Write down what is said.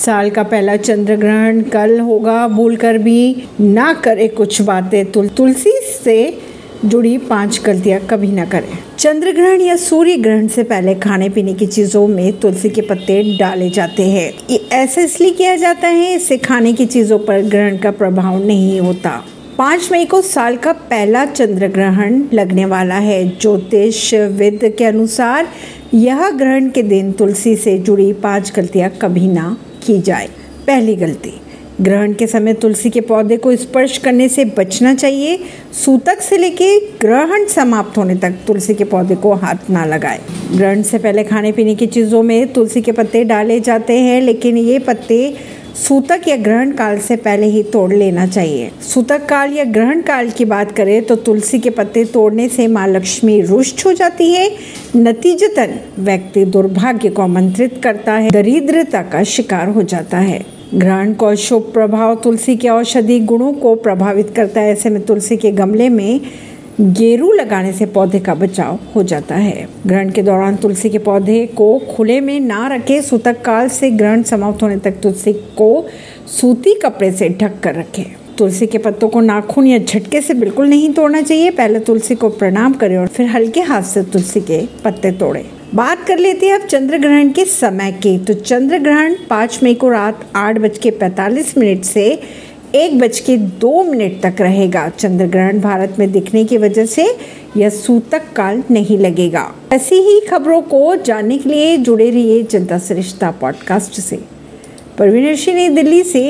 साल का पहला चंद्र ग्रहण कल होगा। भूलकर भी ना करे कुछ बातें। तुल, तुलसी से जुड़ी पाँच गलतियाँ कभी ना करें। चंद्र ग्रहण या सूर्य ग्रहण से पहले खाने पीने की चीज़ों में तुलसी के पत्ते डाले जाते हैं। ऐसा इसलिए किया जाता है, इससे खाने की चीज़ों पर ग्रहण का प्रभाव नहीं होता। पाँच मई को साल का पहला चंद्र ग्रहण लगने वाला है। ज्योतिष विद के अनुसार यह ग्रहण के दिन तुलसी से जुड़ी पाँच गलतियाँ कभी ना की जाए। पहली गलती, ग्रहण के समय तुलसी के पौधे को स्पर्श करने से बचना चाहिए। सूतक से लेके ग्रहण समाप्त होने तक तुलसी के पौधे को हाथ ना लगाए। ग्रहण से पहले खाने पीने की चीज़ों में तुलसी के पत्ते डाले जाते हैं, लेकिन ये पत्ते सूतक या ग्रहण काल से पहले ही तोड़ लेना चाहिए। सूतक काल या ग्रहण काल की बात करें तो तुलसी के पत्ते तोड़ने से माँ लक्ष्मी रुष्ट हो जाती है, नतीजतन व्यक्ति दुर्भाग्य को आमंत्रित करता है, दरिद्रता का शिकार हो जाता है। ग्रहण को शुभ प्रभाव तुलसी के औषधि गुणों को प्रभावित करता है। ऐसे में तुलसी के गमले में गेरू लगाने से पौधे का बचाव हो जाता है। ग्रहण के दौरान तुलसी के पौधे को खुले में ना रखें। सूतक काल से ग्रहण समाप्त होने तक तुलसी को सूती कपड़े से ढक कर रखें। तुलसी के पत्तों को नाखून या झटके से बिल्कुल नहीं तोड़ना चाहिए। पहले तुलसी को प्रणाम करें और फिर हल्के हाथ से तुलसी के पत्ते तोड़ें। बात कर लेते हैं अब चंद्र ग्रहण के समय की। तो चंद्र ग्रहण पाँच मई को रात आठ बज के मिनट से एक बज के दो मिनट तक रहेगा। चंद्र ग्रहण भारत में दिखने की वजह से यह सूतक काल नहीं लगेगा। ऐसी ही खबरों को जानने के लिए जुड़े रहिए जनता सरिष्ठता पॉडकास्ट से। परवीन ऋषि ने दिल्ली से